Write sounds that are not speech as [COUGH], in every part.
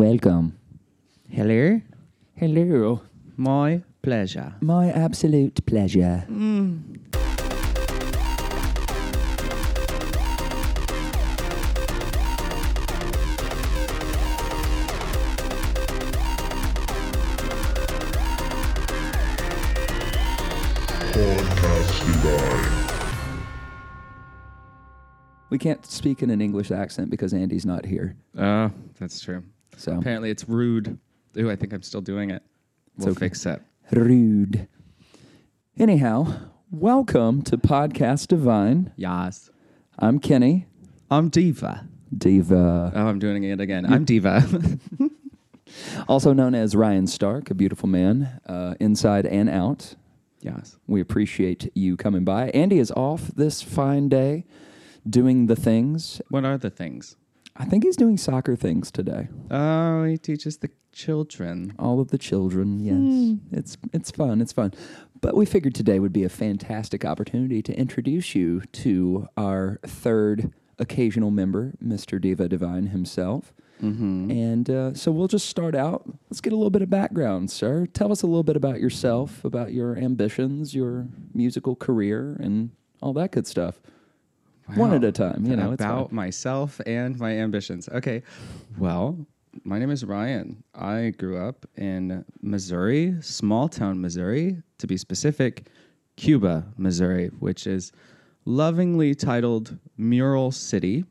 Welcome. Hello. Hello. My pleasure. My absolute pleasure. Podcast Divine. We can't speak in an English accent because Andy's not here. Oh, that's true. So Apparently, it's rude. Ooh, I think I'm still doing it. It's We'll okay. fix it. rude. Anyhow, welcome to Podcast Divine. Yes. I'm Kenny, I'm Diva. diva, Oh, I'm doing it again. I'm Diva. [LAUGHS] also known as Ryan Stark, a beautiful man, uh, inside and out. yes. We appreciate you coming by. Andy is off this fine day doing the things. What are the things? I think he's doing soccer things today. Oh, he teaches the children. All of the children, yes. It's it's fun. It's fun. But we figured today would be a fantastic opportunity to introduce you to our third occasional member, Mr. Diva Divine himself. Mm-hmm. And uh, so we'll just start out. Let's get a little bit of background, sir. Tell us a little bit about yourself, about your ambitions, your musical career, and all that good stuff. One at a time, you know. about myself and my ambitions. Okay. Well, my name is Ryan. I grew up in Missouri, small town Missouri, to be specific, Cuba, Missouri, which is lovingly titled Mural City.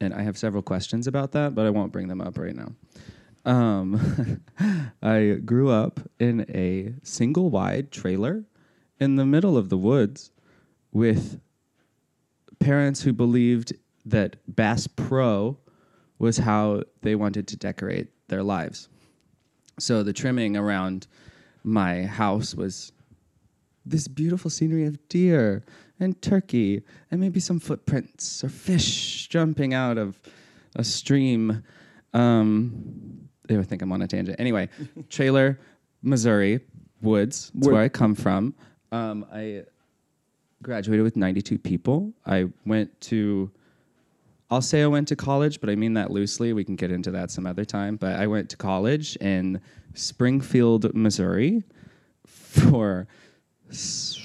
And I have several questions about that, but I won't bring them up right now. Um, [LAUGHS] I grew up in a single wide trailer in the middle of the woods with parents who believed that Bass Pro was how they wanted to decorate their lives. So the trimming around my house was this beautiful scenery of deer and turkey and maybe some footprints or fish jumping out of a stream. Um, I think I'm on a tangent. Anyway, [LAUGHS] trailer, Missouri, woods. That's Where- I come from. Um, I graduated with 92 people. I went to, I'll say I went to college, but I mean that loosely. We can get into that some other time. But I went to college in Springfield, Missouri for s-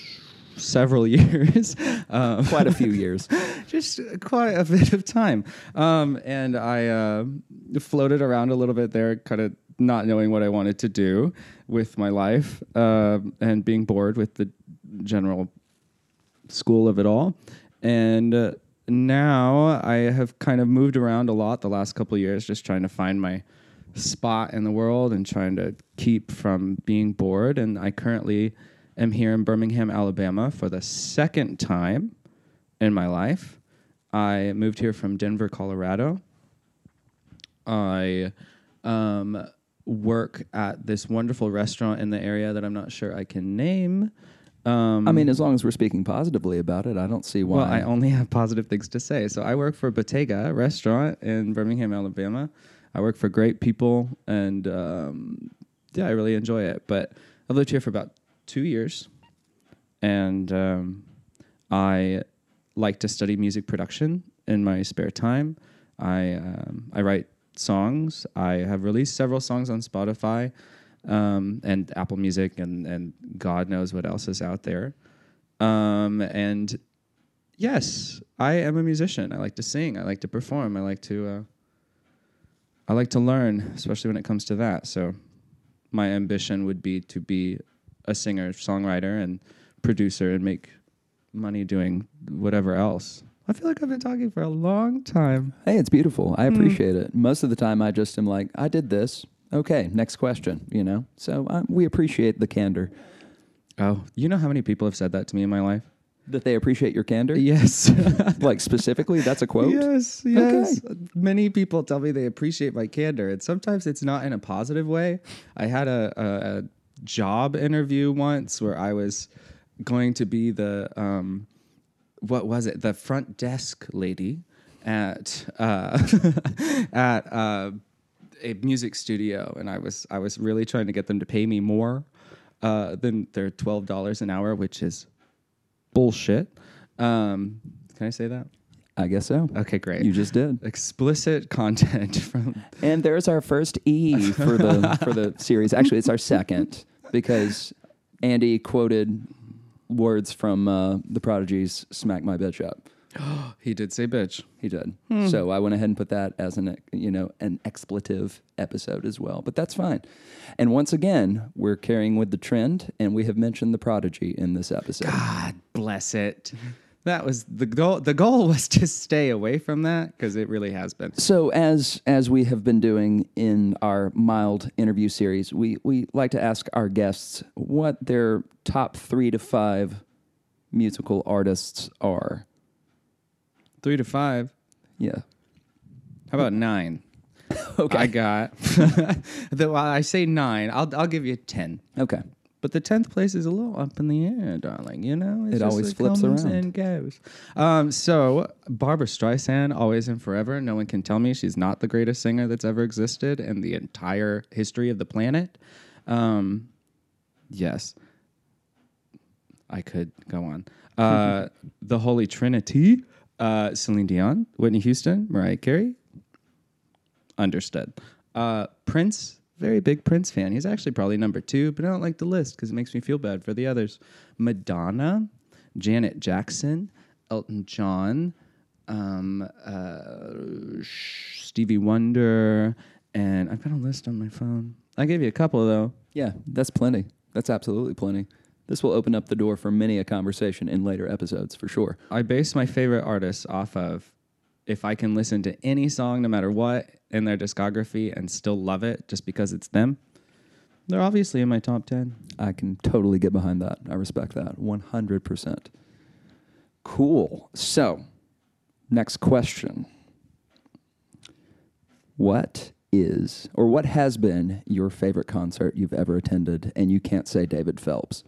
several [LAUGHS] years. Um, Quite a few years. [LAUGHS] just quite a bit of time. Um, and I uh, floated around a little bit there, kind of not knowing what I wanted to do with my life uh, and being bored with the general school of it all. And uh, now I have kind of moved around a lot the last couple years, just trying to find my spot in the world and trying to keep from being bored. And I currently am here in Birmingham, Alabama for the second time in my life. I moved here from Denver, Colorado. I um, work at this wonderful restaurant in the area that I'm not sure I can name. Um, I mean, as long as we're speaking positively about it, I don't see why. well, I only have positive things to say. So I work for Bottega restaurant in Birmingham, Alabama. I work for great people, and um, yeah, I really enjoy it. But I've lived here for about two years, and um, I like to study music production in my spare time. I um, I write songs. I have released several songs on Spotify um, and Apple Music, and and God knows what else is out there. Um, and yes, I am a musician. I like to sing. I like to perform. I like to. Uh, I like to learn, especially when it comes to that. So, my ambition would be to be a singer, songwriter, and producer, and make money doing whatever else. I feel like I've been talking for a long time. Hey, it's beautiful. I appreciate it. Most of the time, I just am like, I did this. Okay, next question. You know, so uh, we appreciate the candor. Oh, you know how many people have said that to me in my life? That they appreciate your candor. Yes. [LAUGHS] [LAUGHS] Like specifically, that's a quote. Yes, yes. Many people tell me they appreciate my candor, and sometimes it's not in a positive way. I had a, a, a job interview once where I was going to be the um, what was it? The front desk lady at uh, [LAUGHS] at uh, a music studio, and I was I was really trying to get them to pay me more uh, than their twelve dollars an hour, which is bullshit. Um, can I say that? I guess so. Okay, great. You just did. explicit content [LAUGHS] from And there's our first E for the [LAUGHS] for the series. Actually, it's our second because Andy quoted words from uh, the Prodigy's "Smack My Bitch Up." [GASPS] he did say bitch. He did. Hmm. So I went ahead and put that as an you know an expletive episode as well. But that's fine. And once again, we're carrying with the trend, and we have mentioned the Prodigy in this episode. God bless it. That was the goal. The goal was to stay away from that because it really has been. So as as we have been doing in our mild interview series, we we like to ask our guests what their top three to five musical artists are. Three to five. Yeah. How about nine? [LAUGHS] Okay. I got. [LAUGHS] the, I say nine. I'll I'll give you ten. okay. But the tenth place is a little up in the air, darling. You know, It always flips comes around. and goes. Um, so Barbra Streisand, always and forever. No one can tell me she's not the greatest singer that's ever existed in the entire history of the planet. Um, yes, I could go on. Uh, [LAUGHS] the Holy Trinity: uh, Celine Dion, Whitney Houston, Mariah Carey. Understood. Uh, Prince, very big Prince fan. He's actually probably number two, but I don't like the list because it makes me feel bad for the others. Madonna, Janet Jackson, Elton John, um, uh, Stevie Wonder, and I've got a list on my phone. I gave you a couple though. Yeah, that's plenty. That's absolutely plenty. This will open up the door for many a conversation in later episodes for sure. I base my favorite artists off of if I can listen to any song, no matter what, in their discography and still love it just because it's them. They're obviously in my top 10. I can totally get behind that. I respect that 100%. Cool. So, next question. What is or what has been your favorite concert you've ever attended and you can't say David Phelps?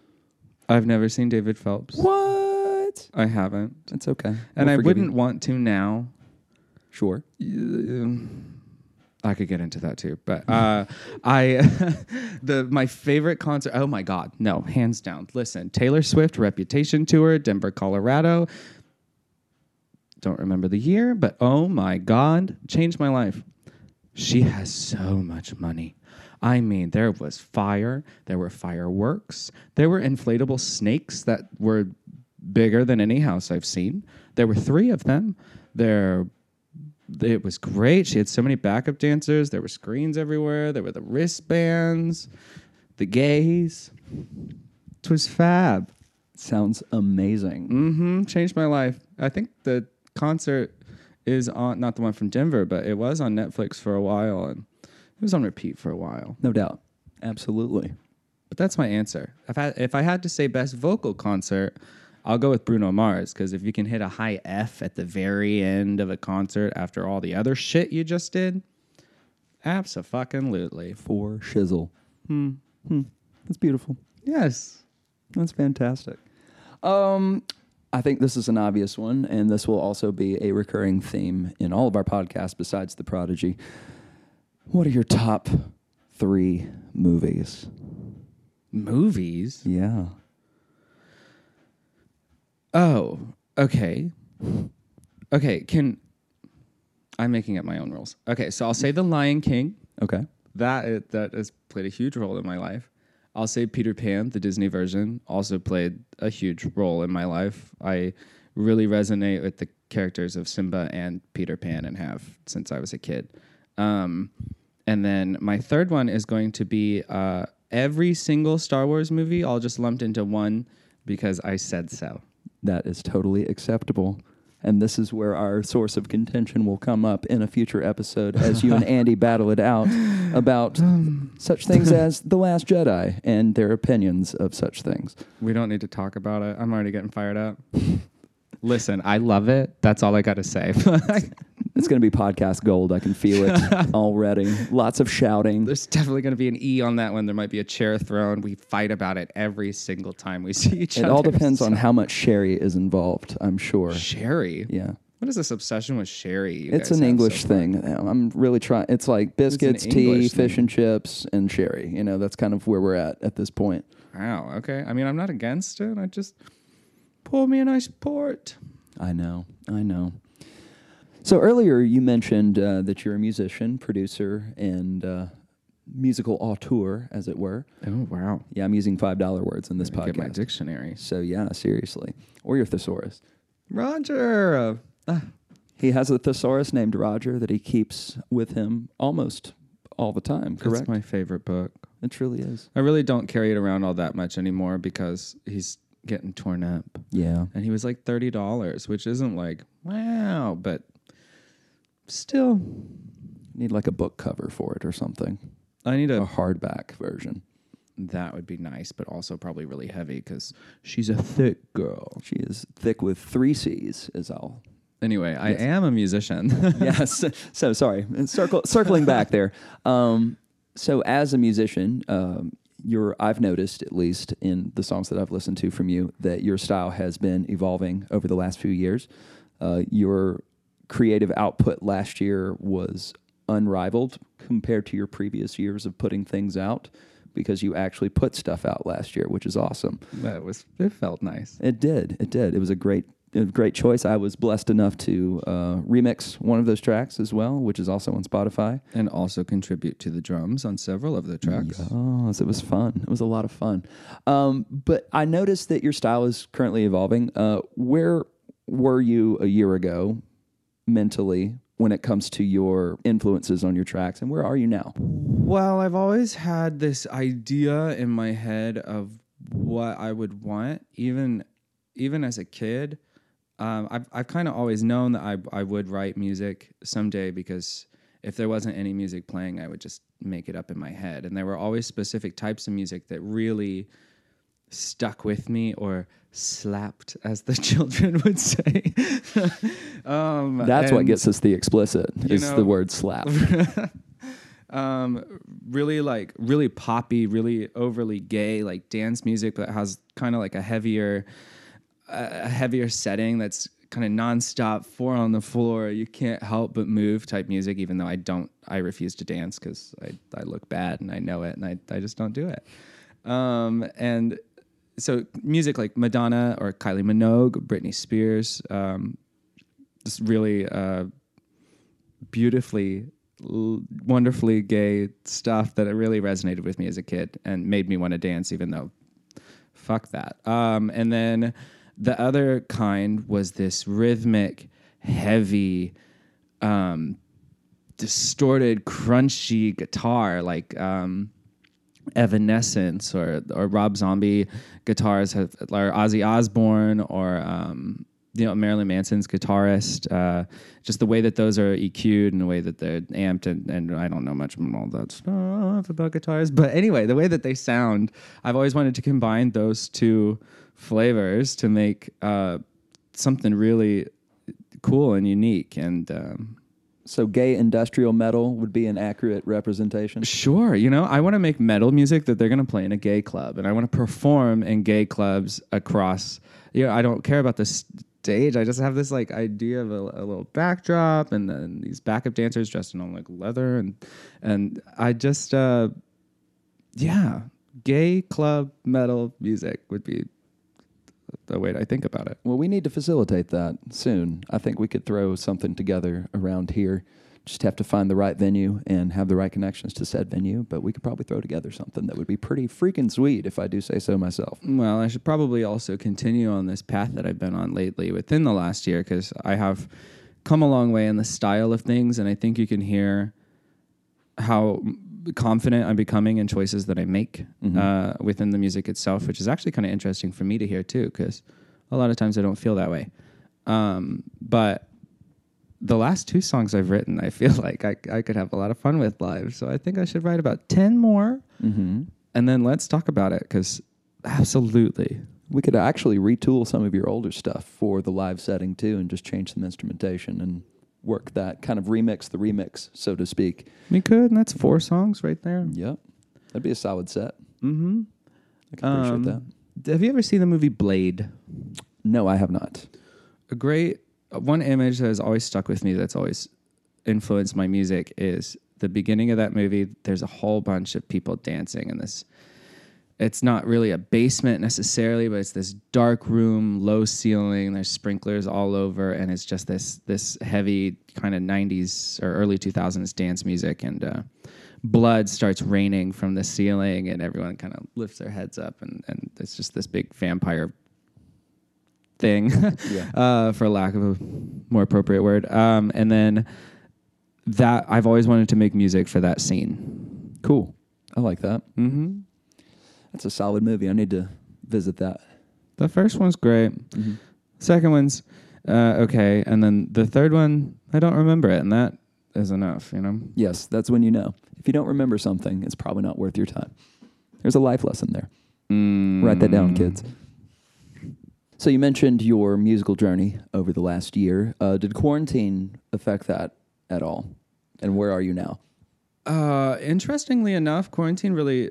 I've never seen David Phelps. What? I haven't. It's okay. And We'll I forgive wouldn't you. want to now. Sure. I could get into that too, but uh, [LAUGHS] I [LAUGHS] the my favorite concert. Oh my god, no, hands down. Listen, Taylor Swift Reputation tour, Denver, Colorado. Don't remember the year, but oh my god, changed my life. She has so much money. I mean, there was fire, there were fireworks, there were inflatable snakes that were bigger than any house I've seen. There were three of them. There it was great. She had so many backup dancers. There were screens everywhere. There were the wristbands, the gays. It was fab. Sounds amazing. Mm-hmm. Changed my life. I think the concert is on not the one from Denver, but it was on Netflix for a while and it was on repeat for a while. No doubt. Absolutely. But that's my answer. If I if I had to say best vocal concert, I'll go with Bruno Mars because if you can hit a high F at the very end of a concert after all the other shit you just did, absolutely. For shizzle. Hmm. That's beautiful. Yes. That's fantastic. Um, I think this is an obvious one, and this will also be a recurring theme in all of our podcasts besides The Prodigy. What are your top three movies? Movies. Yeah. Oh, okay. Okay, can I'm making up my own rules. Okay, so I'll say The Lion King. Okay. That it, that has played a huge role in my life. I'll say Peter Pan, the Disney version, also played a huge role in my life. I really resonate with the characters of Simba and Peter Pan and have since I was a kid. Um, and then my third one is going to be uh, every single Star Wars movie, all just lumped into one because I said so. That is totally acceptable. And this is where our source of contention will come up in a future episode as you and [LAUGHS] Andy battle it out about such things [LAUGHS] as The Last Jedi and their opinions of such things. We don't need to talk about it. I'm already getting fired up. [LAUGHS] Listen, I love it. That's all I got to say. [LAUGHS] It's going to be podcast gold. I can feel it [LAUGHS] already. Lots of shouting. There's definitely going to be an E on that one. There might be a chair thrown. We fight about it every single time we [LAUGHS] see each It other. It all depends on how much sherry is involved, I'm sure. Sherry. Yeah. What is this obsession with sherry? It's an English so thing. I'm really trying. It's like biscuits, tea, English fish thing. and chips, and sherry. You know, that's kind of where we're at at this point. Wow. Okay. I mean, I'm not against it. I just pour me a nice port. I know. I know. So earlier you mentioned uh, that you're a musician, producer, and uh, musical auteur, as it were. Oh wow! Yeah, I'm using five dollar words in this Let me Get my dictionary. So yeah, seriously, or your thesaurus. Roger. Uh, He has a thesaurus named Roger that he keeps with him almost all the time. Correct. That's my favorite book. it truly is. I really don't carry it around all that much anymore because he's getting torn up. Yeah. And he was like thirty dollars, which isn't like wow, but still, Need like a book cover for it or something. I need A a. hardback version. That would be nice, but also probably really heavy because she's a thick girl. She is thick with three C's, is all. Anyway, I Yes. am a musician. [LAUGHS] yes. So sorry. Circle, circling back there. Um, so as a musician, um, you're, I've noticed, at least in the songs that I've listened to from you, that your style has been evolving over the last few years. Uh, your creative output last year was unrivaled compared to your previous years of putting things out because you actually put stuff out last year, which is awesome. that was it felt nice. It did. It did. It was a great, a great choice. I was blessed enough to uh, remix one of those tracks as well, which is also on Spotify. And also contribute to the drums on several of the tracks. Oh, it was fun. It was a lot of fun. Um, but I noticed that your style is currently evolving. Uh, where were you a year ago mentally when it comes to your influences on your tracks, and where are you now? Well, I've always had this idea in my head of what I would want, even even as a kid. Um, I've I've kind of always known that I I would write music someday because if there wasn't any music playing, I would just make it up in my head. And there were always specific types of music that really stuck with me or slapped, as the [LAUGHS] children would say. [LAUGHS] um, That's what gets us the explicit. Is know- the word slap. [LAUGHS] um really like really poppy really overly gay like dance music that has kind of like a heavier a heavier setting that's kind of nonstop four on the floor you can't help but move type music even though i don't i refuse to dance because I, I look bad and i know it and i, I just don't do it. Um and so music like madonna or kylie minogue britney spears um just really uh beautifully l- wonderfully gay stuff that really resonated with me as a kid and made me want to dance even though fuck that. Um, and then the other kind was this rhythmic heavy um, distorted crunchy guitar like um, Evanescence or or Rob Zombie guitars have or Ozzy Osbourne or you know Marilyn Manson's guitarist. Uh, just the way that those are EQ'd and the way that they're amped and, and I don't know much about all that stuff about guitars, but anyway, the way that they sound, I've always wanted to combine those two flavors to make uh, something really cool and unique and. Um, So gay industrial metal would be an accurate representation. Sure, you know, I want to make metal music that they're going to play in a gay club, and I want to perform in gay clubs across. You know, I don't care about stage. I just have this like idea of a, a little backdrop, and then these backup dancers dressed in all like leather, and and I just, uh, yeah, gay club metal music would be the way I think about it. Well, we need to facilitate that soon. I think we could throw something together around here. Just have to find the right venue and have the right connections to said venue. But we could probably throw together something that would be pretty freaking sweet, if I do say so myself. Well, I should probably also continue on this path that I've been on lately within the last year because I have come a long way in the style of things, and I think you can hear how confident I'm becoming in choices that I make uh, within the music itself, which is actually kind of interesting for me to hear too, because a lot of times I don't feel that way. Um, but the last two songs I've written, I feel [LAUGHS] like I, I could have a lot of fun with live. So I think I should write about 10 more Mm-hmm. and then let's talk about it because absolutely. We could actually retool some of your older stuff for the live setting too, and just change some instrumentation and work that kind of remix the remix, so to speak. We could, and that's four songs right there. Yep, that'd be a solid set. Mm-hmm. I can appreciate Um, that. Have you ever seen the movie Blade? No, I have not. A great one image that has always stuck with me. That's always influenced my music is the beginning of that movie. There's a whole bunch of people dancing in this it's not really a basement necessarily, but it's this dark room, low ceiling. There's sprinklers all over, and it's just this this heavy kind of '90s or early 2000s dance music, and uh, blood starts raining from the ceiling, and everyone kind of lifts their heads up, and and it's just this big vampire thing, [LAUGHS] Yeah. uh, for lack of a more appropriate word. Um, and then that I've always wanted to make music for that scene. Cool. I like that. Mm-hmm. That's a solid movie. I need to visit that. The first one's great. Second one's uh, okay, and then the third one I don't remember it, and that is enough. You know. Yes, that's when you know. If you don't remember something, it's probably not worth your time. There's a life lesson there. Write that down, kids. So you mentioned your musical journey over the last year. Uh, did quarantine affect that at all? And where are you now? Uh, interestingly enough, quarantine really,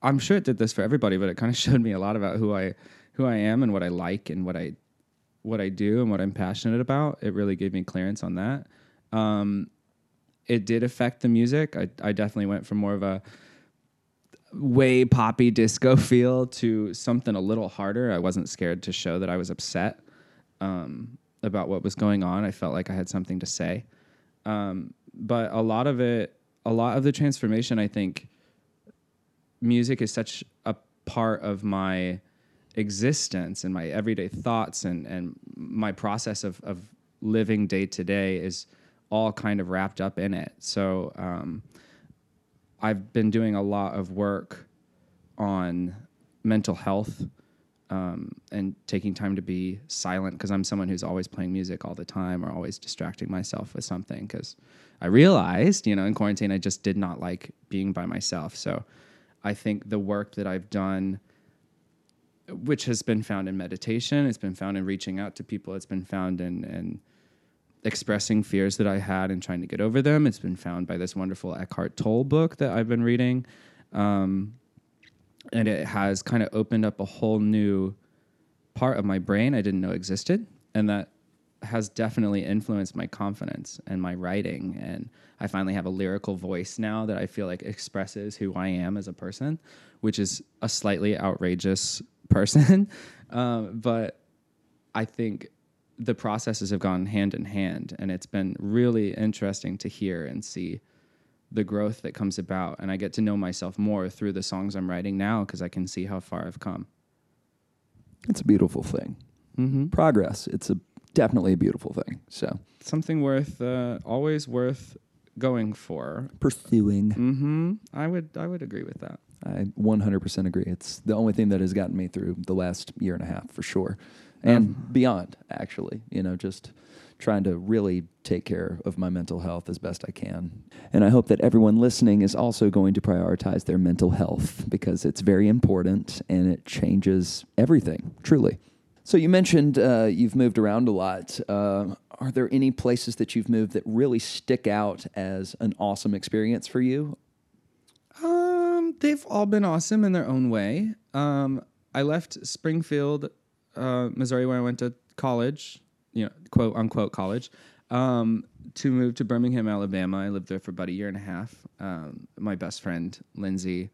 I'm sure it did this for everybody, but it kind of [LAUGHS] showed me a lot about who I, who I am and what I like and what I, what I do and what I'm passionate about. It really gave me clearance on that. Um, it did affect the music. I, I definitely went from more of a way poppy disco [LAUGHS] feel to something a little harder. I wasn't scared to show that I was upset um, about what was going on. I felt like I had something to say. Um, but a lot of it, a lot of the transformation, I think, music is such a part of my existence and my everyday thoughts and and my process of of living day to day is all kind of wrapped up in it. So um, I've been doing a lot of work on mental health um, and taking time to be silent because I'm someone who's always playing music all the time or always distracting myself with something because I realized, you know, in quarantine, I just did not like being by myself. So I think the work that I've done, which has been found in meditation, it's been found in reaching out to people, it's been found in, in expressing fears that I had and trying to get over them. It's been found by this wonderful Eckhart Tolle book that I've been reading. Um, and it has kind of opened up a whole new part of my brain I didn't know existed. And that has definitely influenced my confidence and my writing. And I finally have a lyrical voice now that I feel like expresses who I am as a person, which is a slightly outrageous [LAUGHS] person. um, but I think the processes have gone hand in hand, and it's been really interesting to hear and see the growth that comes about. And I get to know myself more through the songs I'm writing now because I can see how far I've come. It's a beautiful thing. Mm-hmm. Progress. It's a definitely a beautiful thing. So Something worth, uh, always worth going for. pursuing. Mm-hmm. I would, I would agree with that. I 100% agree. It's the only thing that has gotten me through the last year and a half for sure. And beyond, actually, you know, just trying to really take care of my mental health as best I can. And I hope that everyone listening is also going to prioritize their mental health because it's very important and it changes everything, truly. So you mentioned uh, you've moved around a lot. Uh, are there any places that you've moved that really stick out as an awesome experience for you? Um, they've all been awesome in their own way. Um, I left Springfield, uh, Missouri, where I went to college, you know, quote unquote college, um, to move to Birmingham, Alabama. I lived there for about a year and a half. Um, my best friend Lindsay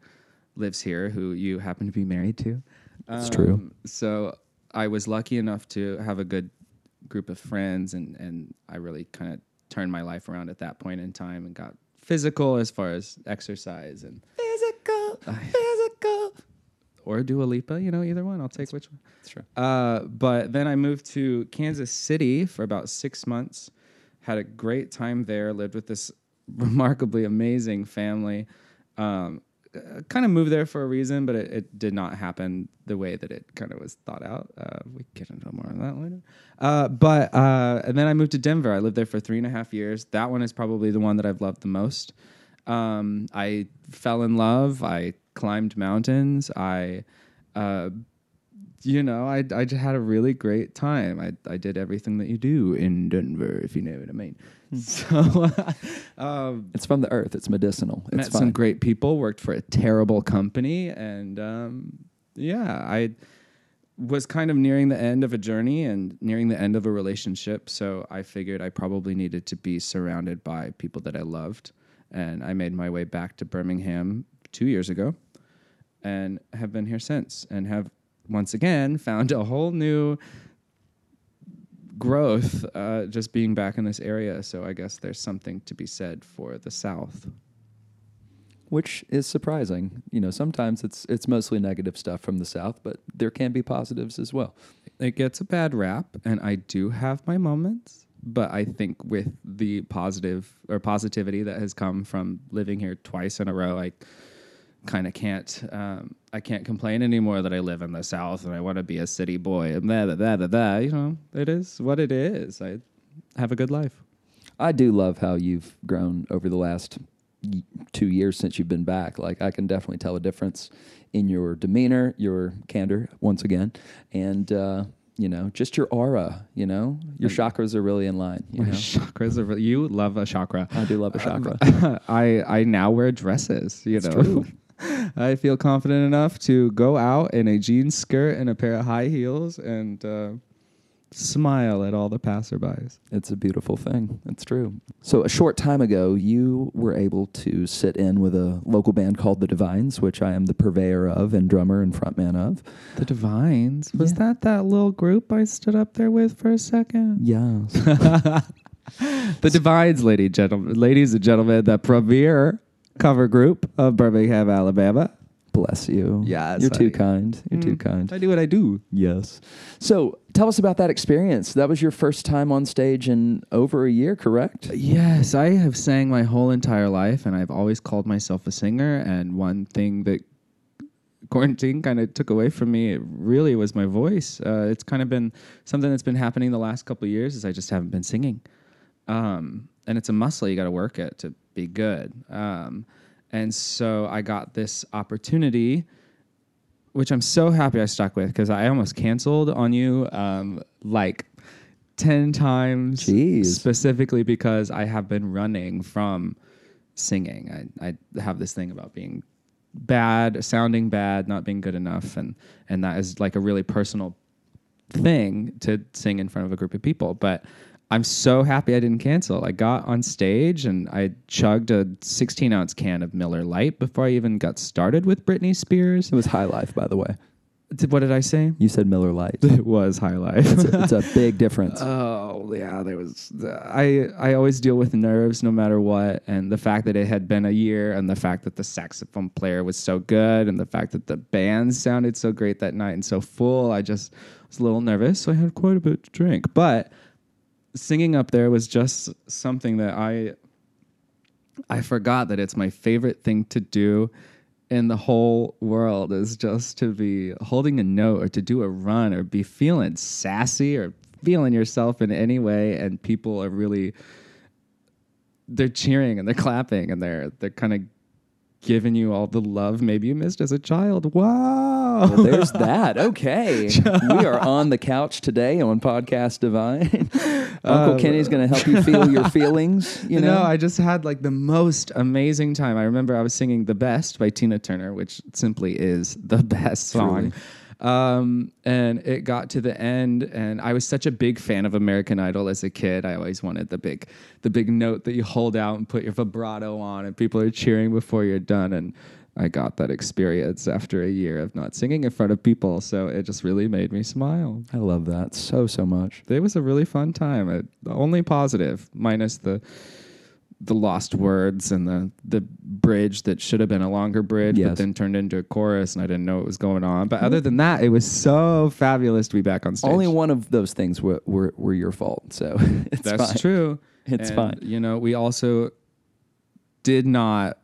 lives here, who you happen to be married to. It's true. Um, So I was lucky enough to have a good group of friends, and and I really kind of turned my life around at that point in time and got physical as far as exercise and Physical, physical. Or Dua Lipa, you know, either one. I'll take which one. That's true. Uh, but then I moved to Kansas City for about six months. Had a great time there. Lived with this [LAUGHS] remarkably amazing family. Um, kind of moved there for a reason, but it, it did not happen the way that it kind of was thought out. Uh, we get into more on that later. Uh, but uh, and then I moved to Denver. I lived there for three and a half years. That one is probably the one that I've loved the most. Um, I fell in love. I climbed mountains. I uh, you know, I I just had a really great time. I I did everything that you do in Denver, if you know what I mean. [LAUGHS] So, [LAUGHS] um, It's from the earth. It's medicinal. It's met fine. some great people. Worked for a terrible company, and um, yeah, I was kind of nearing the end of a journey and nearing the end of a relationship. So I figured I probably needed to be surrounded by people that I loved, and I made my way back to Birmingham two years ago. And have been here since and have once again found a whole new growth uh, just being back in this area. So I guess there's something to be said for the South. which is surprising. You know, sometimes it's it's mostly negative stuff from the South, but there can be positives as well. It gets a bad rap, and I do have my moments. But I think with the positive or positivity that has come from living here twice in a row, I kind of can't um, I can't complain anymore that I live in the South and I want to be a city boy and that that that that. You know, it is what it is. I have a good life. I do love how you've grown over the last two years since you've been back. Like I can definitely tell a difference in your demeanor, your candor, once again, and uh, you know, just your aura. You know, your chakras are really in line. You My know, chakras are really, you love a chakra. I do love a chakra. [LAUGHS] I I now wear dresses. You know, true. [LAUGHS] [LAUGHS] I feel confident enough to go out in a jean skirt and a pair of high heels and uh, smile at all the passerbys. It's a beautiful thing. It's true. So, a short time ago, you were able to sit in with a local band called The Divines, which I am the purveyor of and drummer and frontman of. The Divines was Yeah. that that little group I stood up there with for a second? Yes. [LAUGHS] The Divines, lady gentlemen, ladies and gentlemen, the premier cover group of Birmingham, Alabama. Bless you. Yes, You're too I- kind. You're too kind. I do what I do. Yes. So, tell us about that experience. That was your first time on stage in over a year, correct? Yes, I have sang my whole entire life, and I've always called myself a singer. And one thing that quarantine kind of took away from me really was my voice. Uh, it's kind of been something that's been happening the last couple of years. Is I just haven't been singing, um, and it's a muscle you got to work at to be good. Um, and so I got this opportunity which I'm so happy I stuck with because I almost canceled on you um, like 10 times Jeez. specifically because I have been running from singing. I, I have this thing about being bad, sounding bad, not being good enough. And, and that is like a really personal thing to sing in front of a group of people. But I'm so happy I didn't cancel. I got on stage and I chugged a 16 ounce can of Miller Lite before I even got started with Britney Spears. It was High Life, by the way. Did- What did I say? You said Miller Lite. [LAUGHS] It was High Life. It's a, it's a big [LAUGHS] difference. Oh yeah, there was. I I always deal with nerves no matter what, and the fact that it had been a year, and the fact that the saxophone player was so good, and the fact that the band sounded so great that night and so full, I just was a little nervous. So I had quite a bit to drink, but singing up there was just something that I I forgot that it's my favorite thing to do in the whole world is just to be holding a note or to do a run or be feeling sassy or feeling yourself in any way. And people are really they're cheering and they're clapping and they're they're kind of giving you all the love maybe you missed as a child. Wow. Well, there's that. Okay. [LAUGHS] we are on the couch today on Podcast Divine. [LAUGHS] Uncle uh, Kenny's going to help you [LAUGHS] feel your feelings. You know, No, I just had like the most amazing time. I remember I was singing "The Best" by Tina Turner, which simply is the best song. Um, and it got to the end, and I was such a big fan of American Idol as a kid. I always wanted the big, the big note that you hold out and put your vibrato on, and people are cheering before you're done. And I got that experience after a year of not singing in front of people, so it just really made me smile. I love that so, so much. It was a really fun time. It, only positive, minus the the lost words and the the bridge that should have been a longer bridge, Yes. but then turned into a chorus, and I didn't know what was going on. But other than that, it was so fabulous to be back on stage. Only one of those things were, were, were your fault. So [LAUGHS] it's That's fine. true. It's And, fine. You know, we also did not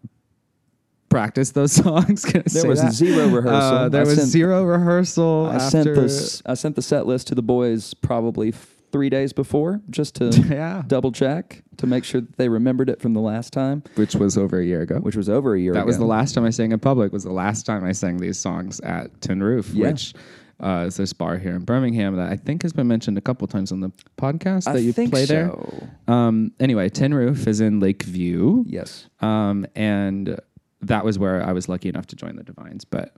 practice those [LAUGHS] songs. There was that? zero rehearsal. Uh, there I was sent- zero rehearsal. I after, sent this. I sent the set list to the boys probably three days before, just to [LAUGHS] Yeah. double check to make sure that they remembered it from the last time, which was over a year ago. which was over a year ago. That ago. was the last time I sang in public. Was the last time I sang these songs at Tin Roof, Yeah. which uh, is this bar here in Birmingham that I think has been mentioned a couple times on the podcast I that you think play so. there. Um, anyway, Tin Roof is in Lakeview, Yes. um, and that was where I was lucky enough to join the Divines. But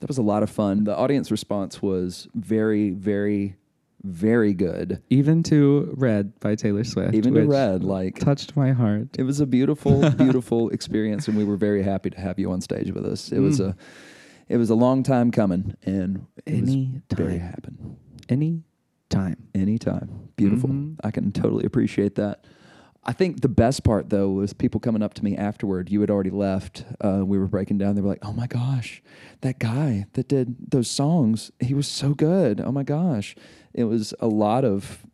That was a lot of fun. The audience response was very, very very good. Even to Red by Taylor Swift. Even to Red, like touched my heart. it was a beautiful, [LAUGHS] beautiful experience, and we were very happy to have you on stage with us. It was a, it was a long time coming, and it was Any very time. happen. Any time. Anytime. Beautiful. Mhm. I can totally appreciate that. I think the best part though was people coming up to me afterward. You had already left. Uh, we were breaking down. They were like, "Oh my gosh, that guy that did those songs, he was so good. Oh my gosh." It was a lot of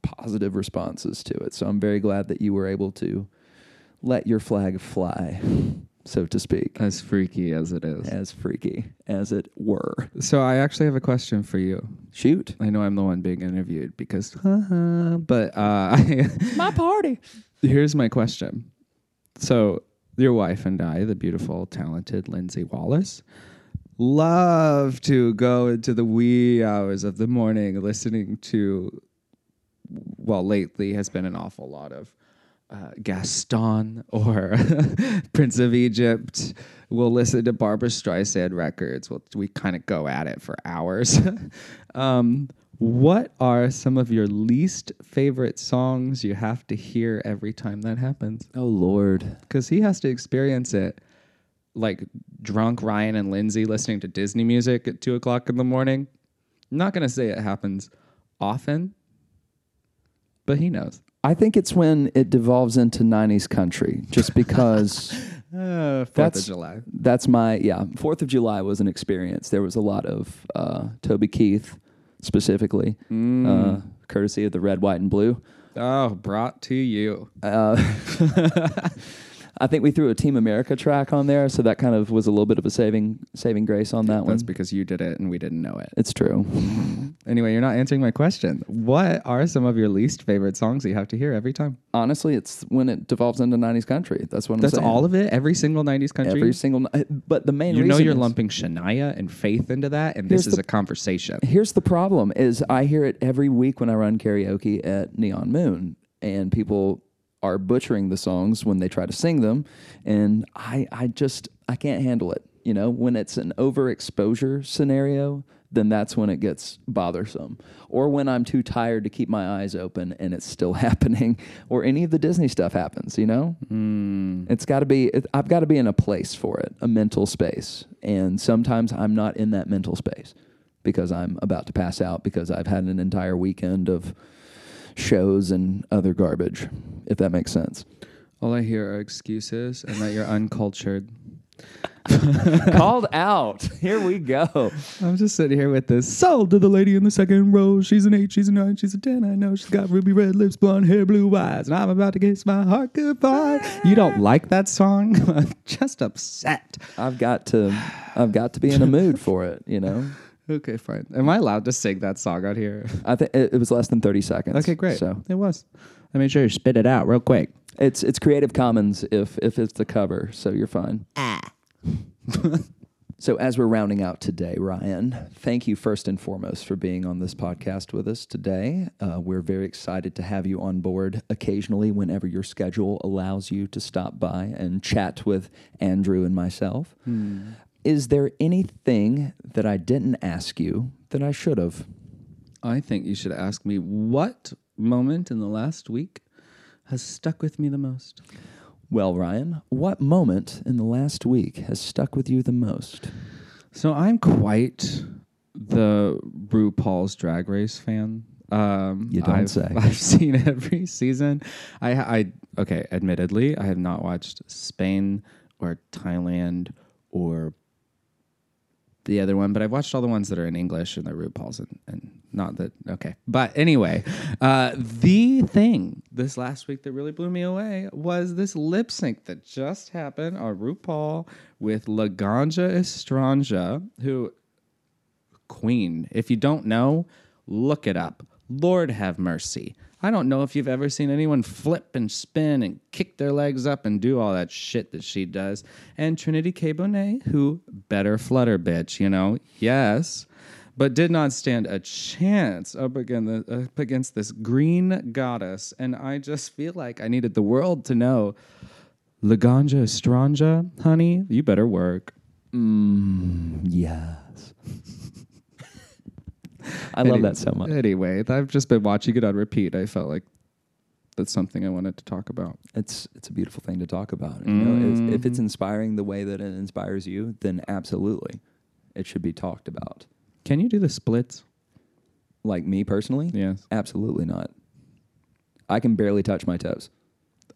positive responses to it. So I'm very glad that you were able to let your flag fly, so to speak, As freaky as it is. as freaky as it were. So I actually have a question for you. Shoot. I know I'm the one being interviewed because, [LAUGHS] but uh, [LAUGHS] My party. here's my question. So your wife and I, the beautiful, talented Lindsay Wallace, love to go into the wee hours of the morning listening to. Well, lately has been an awful lot of uh, Gaston or [LAUGHS] Prince of Egypt. We'll listen to Barbra Streisand records. We'll, we kind of go at it for hours. [LAUGHS] um, what are some of your least favorite songs you have to hear every time that happens? Oh Lord. Because he has to experience it like drunk Ryan and Lindsay listening to Disney music at two o'clock in the morning. I'm not going to say it happens often, but he knows. I think it's when it devolves into 90s country, just [LAUGHS] because Uh, Fourth of That's- July. that's my, yeah, 4th of July was an experience. There was a lot of uh, Toby Keith specifically, uh, courtesy of the red, white, and blue. Oh, brought to you. [LAUGHS] I think we threw a Team America track on there, so that kind of was a little bit of a saving saving grace on that one. That's because you did it and we didn't know it. It's true. [LAUGHS] Anyway, you're not answering my question. What are some of your least favorite songs that you have to hear every time? Honestly, it's when it devolves into 90s country. That's what I'm That's saying. all of it? Every single 90s country? Every single, but the main you know you're lumping Shania and Faith into that, and this is the- a conversation. Here's the problem: is I hear it every week when I run karaoke at Neon Moon, and people are butchering the songs when they try to sing them, and I, I just, I can't handle it. You know, when it's an overexposure scenario, then that's when it gets bothersome. Or when I'm too tired to keep my eyes open and it's still [LAUGHS] happening, or any of the Disney stuff happens. You know, hmm. it's got to be. It, I've got to be in a place for it, a mental space, and sometimes I'm not in that mental space because I'm about to pass out because I've had an entire weekend of shows and other garbage, if that makes sense. All I hear are excuses and that you're uncultured. [LAUGHS] Called out. Here we go. I'm just sitting here with this. Sold to the lady in the second row. She's an eight, she's a nine, she's a ten. I know she's got ruby red lips, blonde hair, blue eyes, and I'm about to kiss my heart goodbye. You don't like that song? [LAUGHS] I'm just upset. I've got to I've got to be in a mood for it, you know. Okay, fine. Am I allowed to sing that song out here? [LAUGHS] I think it, it was less than 30 seconds. Okay, great. So, it was. I made sure you spit it out real quick. it's it's Creative Commons if if it's the cover, so you're fine. Ah. [LAUGHS] So, as we're rounding out today, Ryan, thank you first and foremost for being on this podcast with us today. Uh, we're very excited to have you on board occasionally whenever your schedule allows you to stop by and chat with Andrew and myself. Is there anything that I didn't ask you that I should have? I think you should ask me what moment in the last week has stuck with me the most. Well, Ryan, what moment in the last week has stuck with you the most? So I'm quite the RuPaul's Drag Race fan. Um, You don't I've, say. I've [LAUGHS] seen every season. I, I okay. Admittedly, I have not watched Spain or Thailand or the other one, but I've watched all the ones that are in English and they're RuPaul's and, and not that okay. But anyway, uh, the thing this last week that really blew me away was this lip sync that just happened on RuPaul with Laganja Estranja, who queen. If you don't know, look it up. Lord have mercy. I don't know if you've ever seen anyone flip and spin and kick their legs up and do all that shit that she does. And Trinity K. Bonet, who better flutter bitch, you know, yes, but did not stand a chance up against, the, up against this green goddess. And I just feel like I needed the world to know, Laganja Estranja, honey, you better work. Mm, Yes. [LAUGHS] [LAUGHS] I love Any- that so much. Anyway, I've just been watching it on repeat. I felt like that's something I wanted to talk about. It's it's a beautiful thing to talk about. You know, if, if it's Mhm. inspiring the way that it inspires you, then absolutely, it should be talked about. Can you do the splits? Like me personally, Yes. absolutely not. I can barely touch my toes.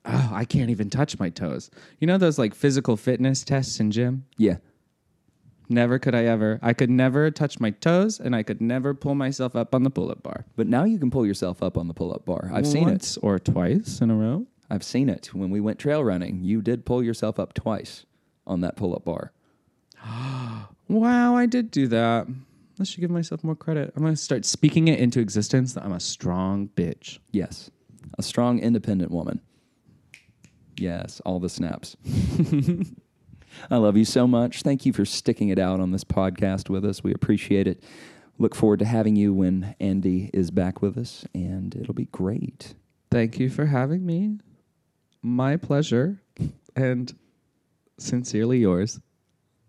Oh, I can't even touch my toes. You know those like physical fitness tests in gym? Yeah, Never could I ever. I could never touch my toes, and I could never pull myself up on the pull-up bar. but now you can pull yourself up on the pull-up bar. I've seen it. Once or twice in a row. I've seen it. When we went trail running, you did pull yourself up twice on that pull-up bar. [GASPS] Wow, I did do that. I should give myself more credit. I'm gonna start speaking it into existence that I'm a strong bitch. Yes, a strong, independent woman. Yes, all the snaps. [LAUGHS] I love you so much. Thank you for sticking it out on this podcast with us. We appreciate it. Look forward to having you when Andy is back with us, and it'll be great. Thank you for having me. My pleasure. And sincerely yours,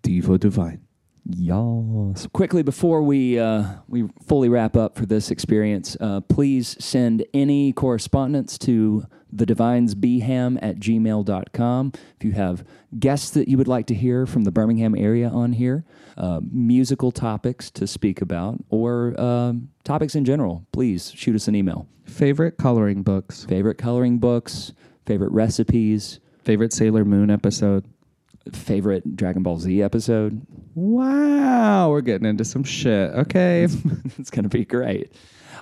Diva Divine. Yes. Quickly before we uh, we fully wrap up for this experience, uh, please send any correspondence to the divines bham at gmail.com. If you have guests that you would like to hear from the Birmingham area on here, uh, musical topics to speak about, or um topics in general, please shoot us an email. Favorite coloring books. Favorite coloring books, favorite recipes, Favorite Sailor Moon episode. Favorite Dragon Ball Z episode. Wow, we're getting into some shit. Okay. [LAUGHS] it's going to be great.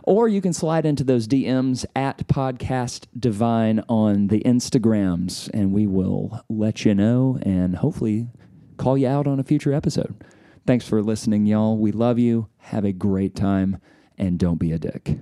Or you can slide into those DMs at Podcast Divine on the Instagrams, and we will let you know and hopefully call you out on a future episode. Thanks for listening, y'all. We love you. Have a great time, and don't be a dick.